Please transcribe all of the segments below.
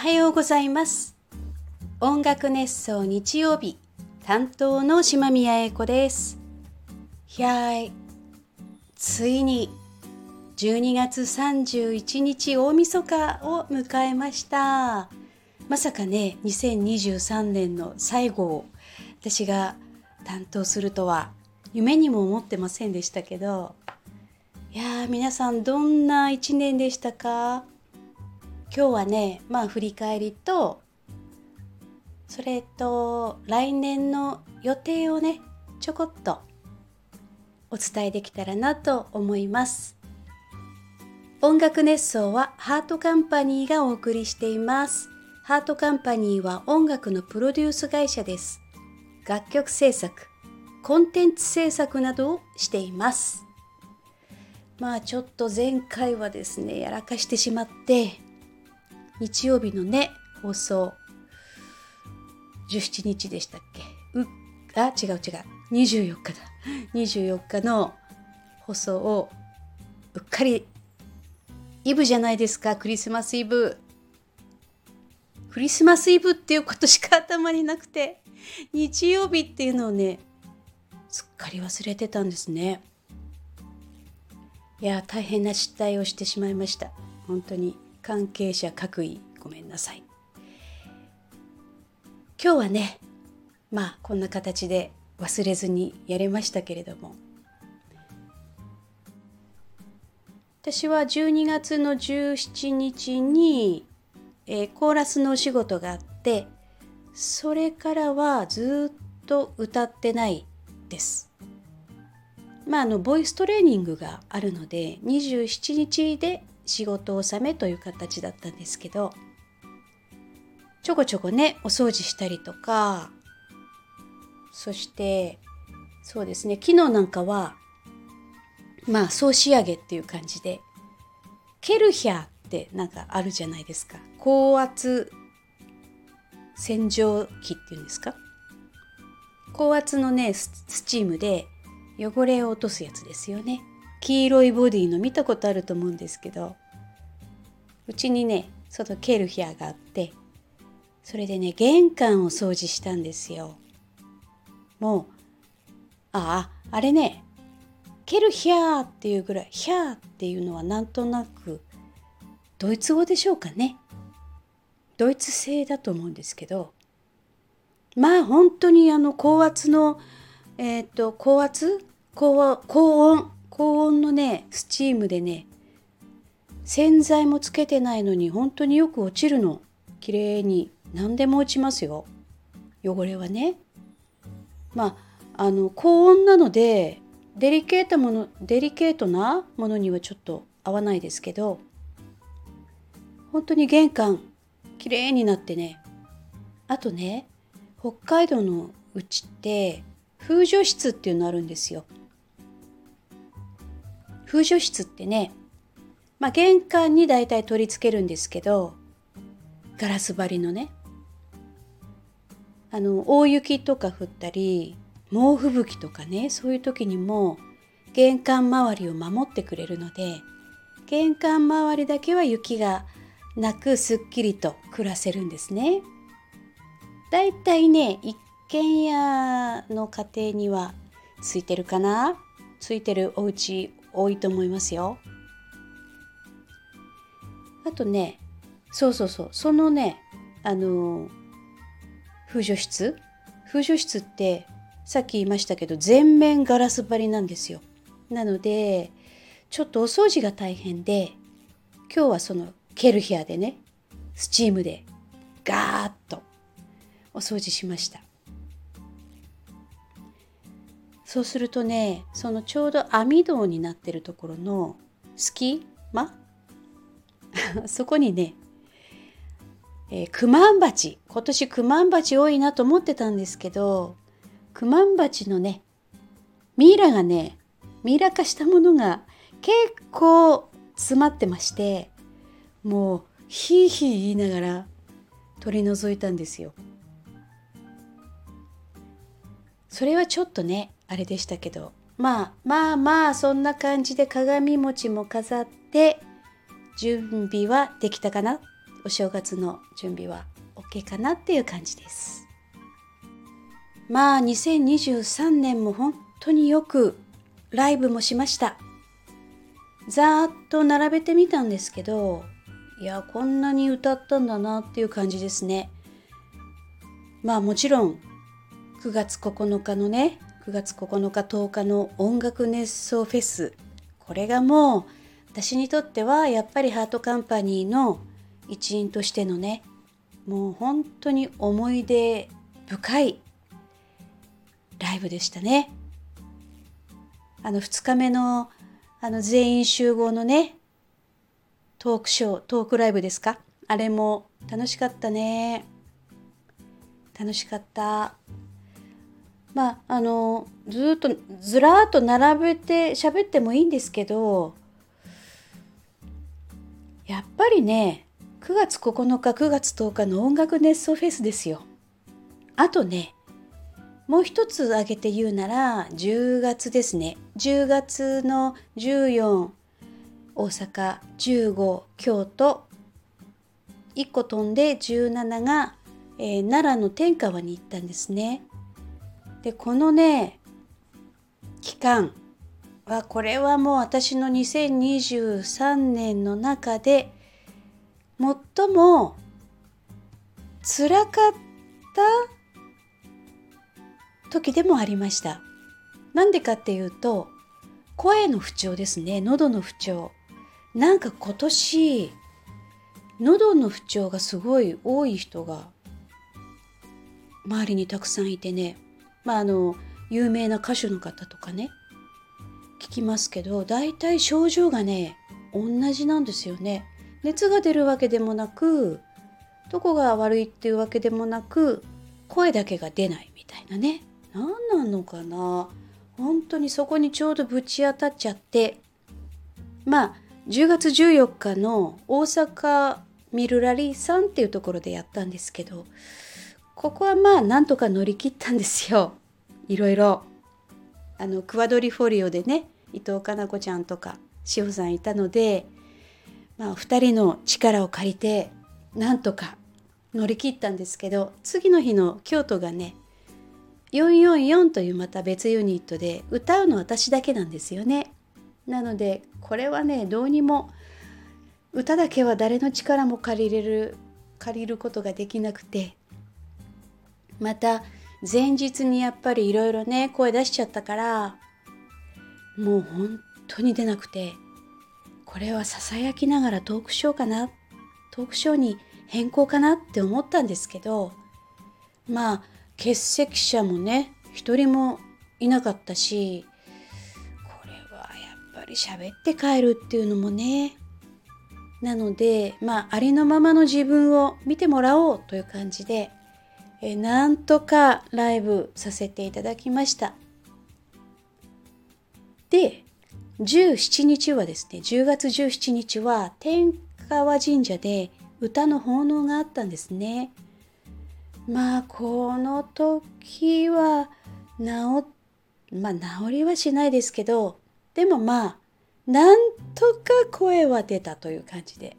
はようございます。音楽熱奏日曜日担当の島宮英子です。いやーついに12月31日大晦日を迎えました。まさかね2023年の最後を私が担当するとは夢にも思ってませんでしたけど。いやー皆さんどんな一年でしたか？今日はねまあ振り返りとそれと来年の予定をねちょこっとお伝えできたらなと思います。音楽熱奏はハートカンパニーがお送りしています。ハートカンパニーは音楽のプロデュース会社です。楽曲制作コンテンツ制作などをしています。まあちょっと前回はですねやらかしてしまって日曜日のね放送。17日でしたっけ？うあ違う違う。24日だ。24日の放送をうっかり。イブじゃないですか？クリスマスイブ。クリスマスイブっていうことしか頭になくて。日曜日っていうのをねすっかり忘れてたんですね。いや大変な失態をしてしまいました。本当に。関係者各位ごめんなさい今日はねまあこんな形で忘れずにやれましたけれども私は12月の17日に、えー、コーラスのお仕事があってそれからはずっと歌ってないです。まああのボイストレーニングがあるので27日で仕事納めという形だったんですけどちょこちょこねお掃除したりとかそしてそうですね昨日なんかはまあ総仕上げっていう感じでケルヒャーってなんかあるじゃないですか。高圧洗浄機っていうんですか？高圧のねスチームで汚れを落とすやつですよね。黄色いボディの見たことあると思うんですけどうちにねそのケルヒャーがあってそれでね玄関を掃除したんですよ。もうあああれねケルヒャーっていうぐらいヒャーっていうのはなんとなくドイツ語でしょうかね。ドイツ製だと思うんですけどまあ本当にあの高圧のえっ、と高圧高高温高温のねスチームでね洗剤もつけてないのに本当によく落ちるの。綺麗に何でも落ちますよ。汚れはね。まああの高温なのでデリケートものデリケートなものにはちょっと合わないですけど本当に玄関綺麗になってね。あとね北海道のうちって風除室っていうのあるんですよ。風除室ってね、まあ、玄関に大体取り付けるんですけどガラス張りのねあの大雪とか降ったり猛吹雪とかねそういう時にも玄関周りを守ってくれるので玄関周りだけは雪がなくすっきりと暮らせるんですね。だいたいね一軒家の家庭にはついてるかな？ついてるお家多いと思いますよ。あとねそうそうそうそのねあの風除室？風除室ってさっき言いましたけど全面ガラス張りなんですよ。なのでちょっとお掃除が大変で今日はそのケルヒアでねスチームでガーッとお掃除しました。そうするとねそのちょうど網戸になってるところの隙間？そこにね、えー、クマンバチ今年クマンバチ多いなと思ってたんですけどクマンバチのねミイラがねミイラ化したものが結構詰まってましてもうヒーヒー言いながら取り除いたんですよ。それはちょっとねあれでしたけどまあまあまあそんな感じで鏡餅も飾って準備はできたかな？お正月の準備は OK かなっていう感じです。まあ2023年も本当によくライブもしました。ざーっと並べてみたんですけどいやこんなに歌ったんだなっていう感じですね。まあもちろん9月9日のね9月9日10日の音楽熱奏フェスこれがもう私にとってはやっぱりハートカンパニーの一員としてのねもう本当に思い出深いライブでしたね。あの2日目のあの全員集合のねトークショートークライブですか？あれも楽しかったね。楽しかった。まああのずっとずらーっと並べて喋ってもいいんですけどやっぱりね9月9日9月10日の音楽熱奏フェスですよ。あとねもう一つ挙げて言うなら10月ですね。10月の14大阪15京都。1個飛んで17が、えー、奈良の天川に行ったんですね。でこのね期間はこれはもう私の2023年の中で最も辛かった時でもありました。なんでかっていうと声の不調ですね。喉の不調。なんか今年喉の不調がすごい多い人が周りにたくさんいてね。まああの有名な歌手の方とかね。聞きますけど大体症状がね同じなんですよね。熱が出るわけでもなくどこが悪いっていうわけでもなく声だけが出ないみたいなね。何なのかな。本当にそこにちょうどぶち当たっちゃって。まあ10月14日の大阪ミルラリーさんっていうところでやったんですけどここはまあなんとか乗り切ったんですよ。いろいろ。あのクワドリフォリオでね伊藤かな子ちゃんとか志保さんいたので、まあ、2人の力を借りてなんとか乗り切ったんですけど次の日の京都がね444というまた別ユニットで歌うの私だけなんですよね。なのでこれはねどうにも歌だけは誰の力も借りれる借りることができなくてまた前日にやっぱりいろいろね声出しちゃったからもう本当に出なくてこれはささやきながらトークショーかなトークショーに変更かなって思ったんですけどまあ欠席者もね一人もいなかったしこれはやっぱり喋って帰るっていうのもねなのでまあありのままの自分を見てもらおうという感じでえなんとかライブさせていただきました。で、17日はですね、10月17日は天川神社で歌の奉納があったんですね。まあ、この時は治、まあ、治りはしないですけど、でもまあ、なんとか声は出たという感じで、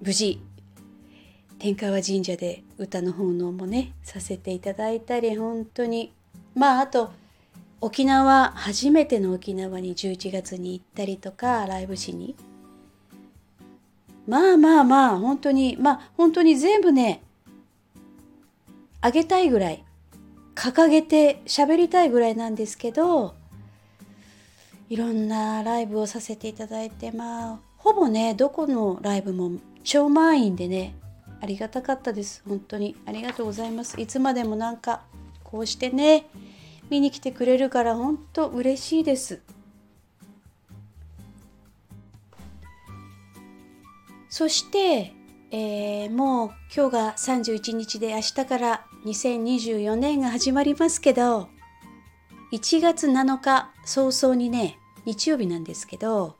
無事天川神社で歌の奉納もねさせていただいたり本当にまああと沖縄初めての沖縄に11月に行ったりとかライブしに。まあまあまあ本当にまあ本当に全部ねあげたいぐらい掲げて喋りたいぐらいなんですけどいろんなライブをさせていただいてまあほぼねどこのライブも超満員でねありがたかったです。本当にありがとうございます。いつまでもなんかこうしてね見に来てくれるから本当嬉しいです。そして、えー、もう今日が31日で明日から2024年が始まりますけど1月7日早々にね日曜日なんですけど、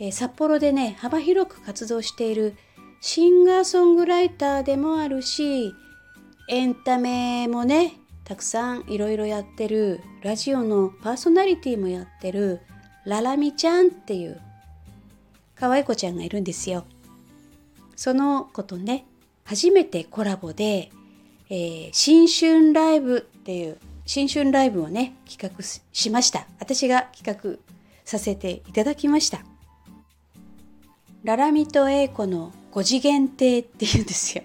えー、札幌でね幅広く活動しているシンガーソングライターでもあるしエンタメもねたくさんいろいろやってるラジオのパーソナリティもやってるララミちゃんっていう可愛い子ちゃんがいるんですよ。その子とね初めてコラボで、えー、新春ライブっていう新春ライブをね企画しました。私が企画させていただきました。ララミと英子の5次元亭っていうんですよ。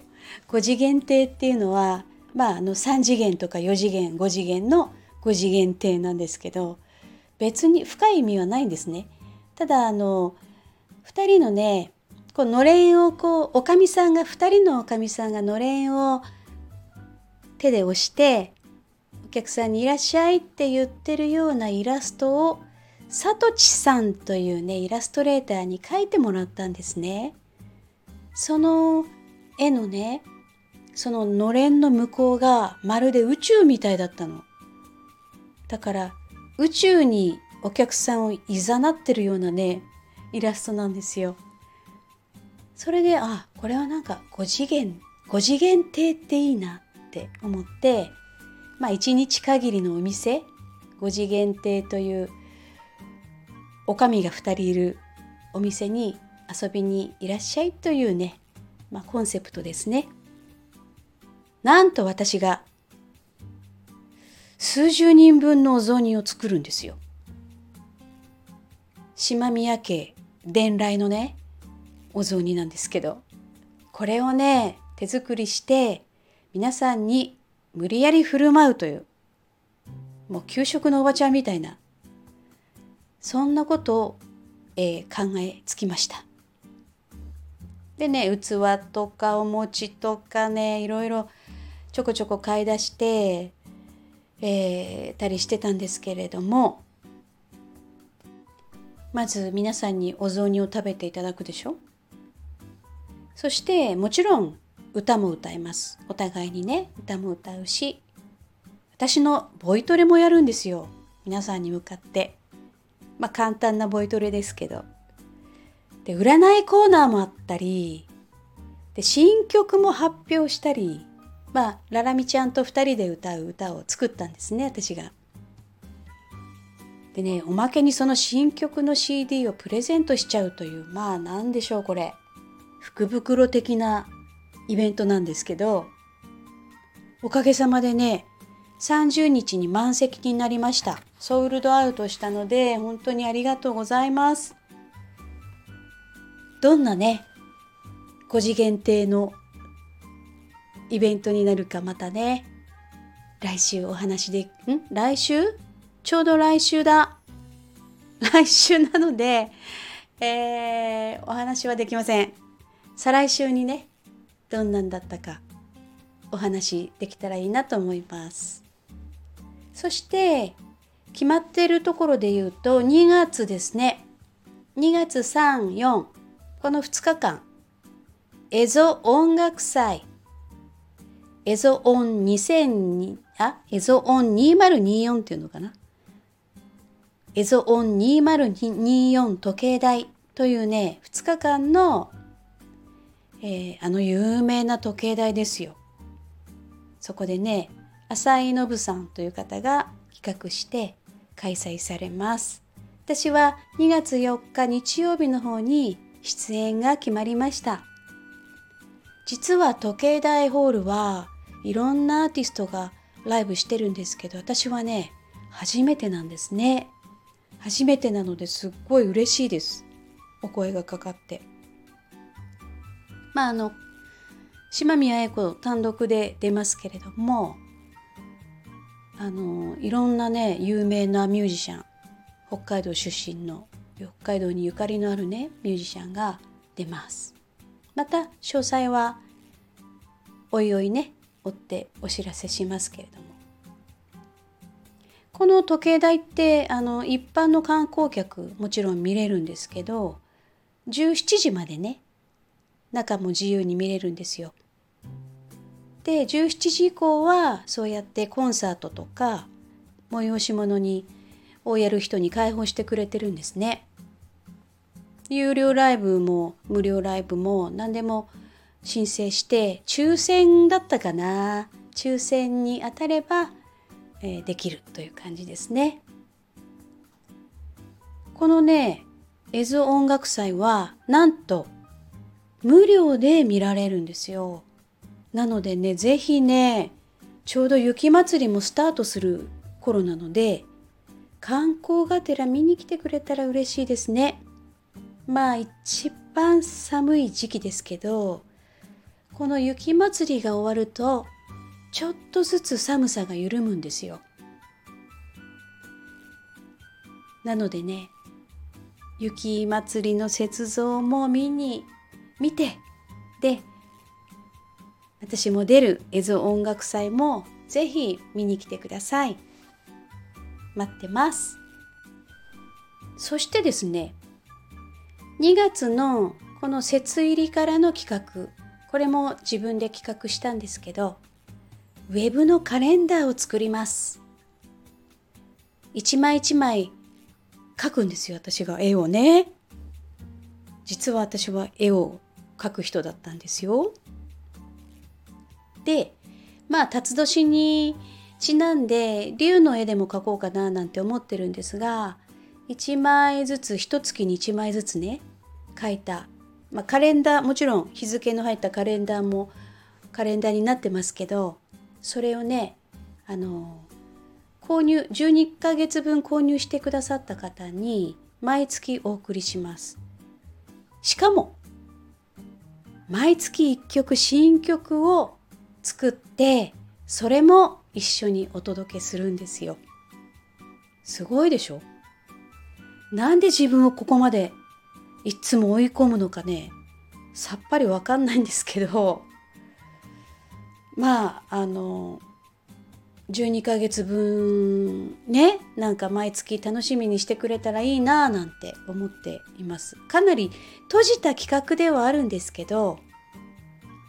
5次元亭っていうのはまああの3次元とか4次元5次元の5次元亭なんですけど別に深い意味はないんですねただあの2人のねこうのれんをこうおかみさんが2人のおかみさんがのれんを手で押してお客さんに「いらっしゃい」って言ってるようなイラストをさとちさんというねイラストレーターに描いてもらったんですね。その絵のねそののれんの向こうがまるで宇宙みたいだったの。だから宇宙にお客さんをいざなってるようなねイラストなんですよ。それであこれはなんか5次元5次元亭っていいなって思ってまあ一日限りのお店5次元亭というおかみが2人いるお店に遊びにいらっしゃいというね、まあ、コンセプトですね。なんと私が数十人分のお雑煮を作るんですよ。島宮家伝来のねお雑煮なんですけどこれをね手作りして皆さんに無理やり振る舞うというもう給食のおばちゃんみたいなそんなことを、えー、考えつきました。でね器とかお餅とかねいろいろちょこちょこ買い出して、えー、たりしてたんですけれどもまず皆さんにお雑煮を食べていただくでしょ？そしてもちろん歌も歌います。お互いにね歌も歌うし私のボイトレもやるんですよ。皆さんに向かって。まあ簡単なボイトレですけど。で、占いコーナーもあったり、で、新曲も発表したり、まあ、ララミちゃんと二人で歌う歌を作ったんですね、私が。でね、おまけにその新曲の CD をプレゼントしちゃうという、まあ何でしょうこれ。福袋的なイベントなんですけど、おかげさまでね、30日に満席になりました。ソールドアウトしたので、本当にありがとうございます。どんなね、5次元定のイベントになるかまたね、来週お話で、ん？来週？ちょうど来週だ。来週なので、えー、お話はできません。再来週にね、どんなんだったかお話できたらいいなと思います。そして決まっているところで言うと2月ですね。2月34この2日間。エゾ音楽祭。エゾオン2002あエゾオン2024っていうのかな？エゾオン2024時計台というね2日間の、えー、あの有名な時計台ですよそこでね浅井信さんという方が企画して開催されます。私は2月4日日曜日の方に出演が決まりました。実は時計台ホールはいろんなアーティストがライブしてるんですけど私はね初めてなんですね。初めてなのですっごい嬉しいです。お声がかかって。まああの島宮英子単独で出ますけれどもあのいろんなね有名なミュージシャン北海道出身の北海道にゆかりのあるねミュージシャンが出ますまた詳細はおいおいね追ってお知らせしますけれどもこの時計台ってあの一般の観光客もちろん見れるんですけど17時までね中も自由に見れるんですよで17時以降はそうやってコンサートとか催し物にをやる人に開放してくれてるんですね。有料ライブも無料ライブも何でも申請して抽選だったかな抽選に当たれば、えー、できるという感じですね。このね映像音楽祭はなんと無料で見られるんですよ。なのでね、ぜひね、ちょうど雪まつりもスタートする頃なので、観光がてら見に来てくれたら嬉しいですね。まあ一番寒い時期ですけど、この雪まつりが終わると、ちょっとずつ寒さが緩むんですよ。なのでね、雪まつりの雪像も見に見てで私も出る映像音楽祭もぜひ見に来てください。待ってます。そしてですね2月のこの節入りからの企画。これも自分で企画したんですけどウェブのカレンダーを作ります。一枚一枚描くんですよ私が。絵をね。実は私は絵を描く人だったんですよ。でまあ辰年にちなんで竜の絵でも描こうかななんて思ってるんですが1枚ずつ一月に1枚ずつね描いた、まあ、カレンダーもちろん日付の入ったカレンダーもカレンダーになってますけどそれをねあの購入12ヶ月分購入してくださった方に毎月お送りします。しかも毎月1曲新曲を作ってそれも一緒にお届けするんですよ。すごいでしょ？なんで自分をここまでいつも追い込むのかねさっぱりわかんないんですけどまああの12ヶ月分ねなんか毎月楽しみにしてくれたらいいなぁなんて思っています。かなり閉じた企画ではあるんですけど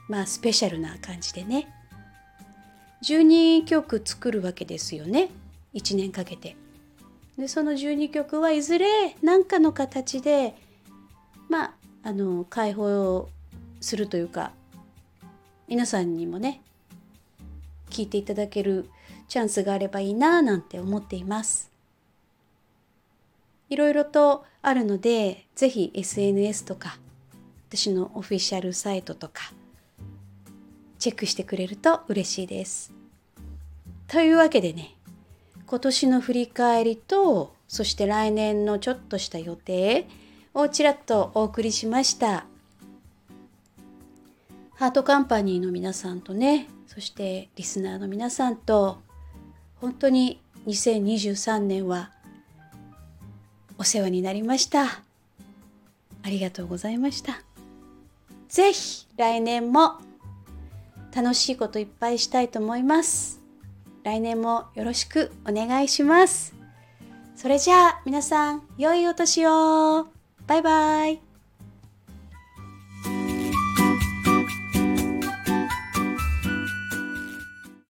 まあスペシャルな感じでね。12曲作るわけですよね1年かけて。でその12曲はいずれ何かの形でまああの解放するというか皆さんにもね聞いていただけるチャンスがあればいいななんて思っています。いろいろとあるので、ぜひ SNS とか、私のオフィシャルサイトとか、チェックしてくれると嬉しいです。というわけでね、今年の振り返りと、そして来年のちょっとした予定をちらっとお送りしました。ハートカンパニーの皆さんとね、そしてリスナーの皆さんと本当に2023年はお世話になりました。ありがとうございました。ぜひ来年も楽しいこといっぱいしたいと思います。来年もよろしくお願いします。それじゃあ皆さん、良いお年をバイバイ。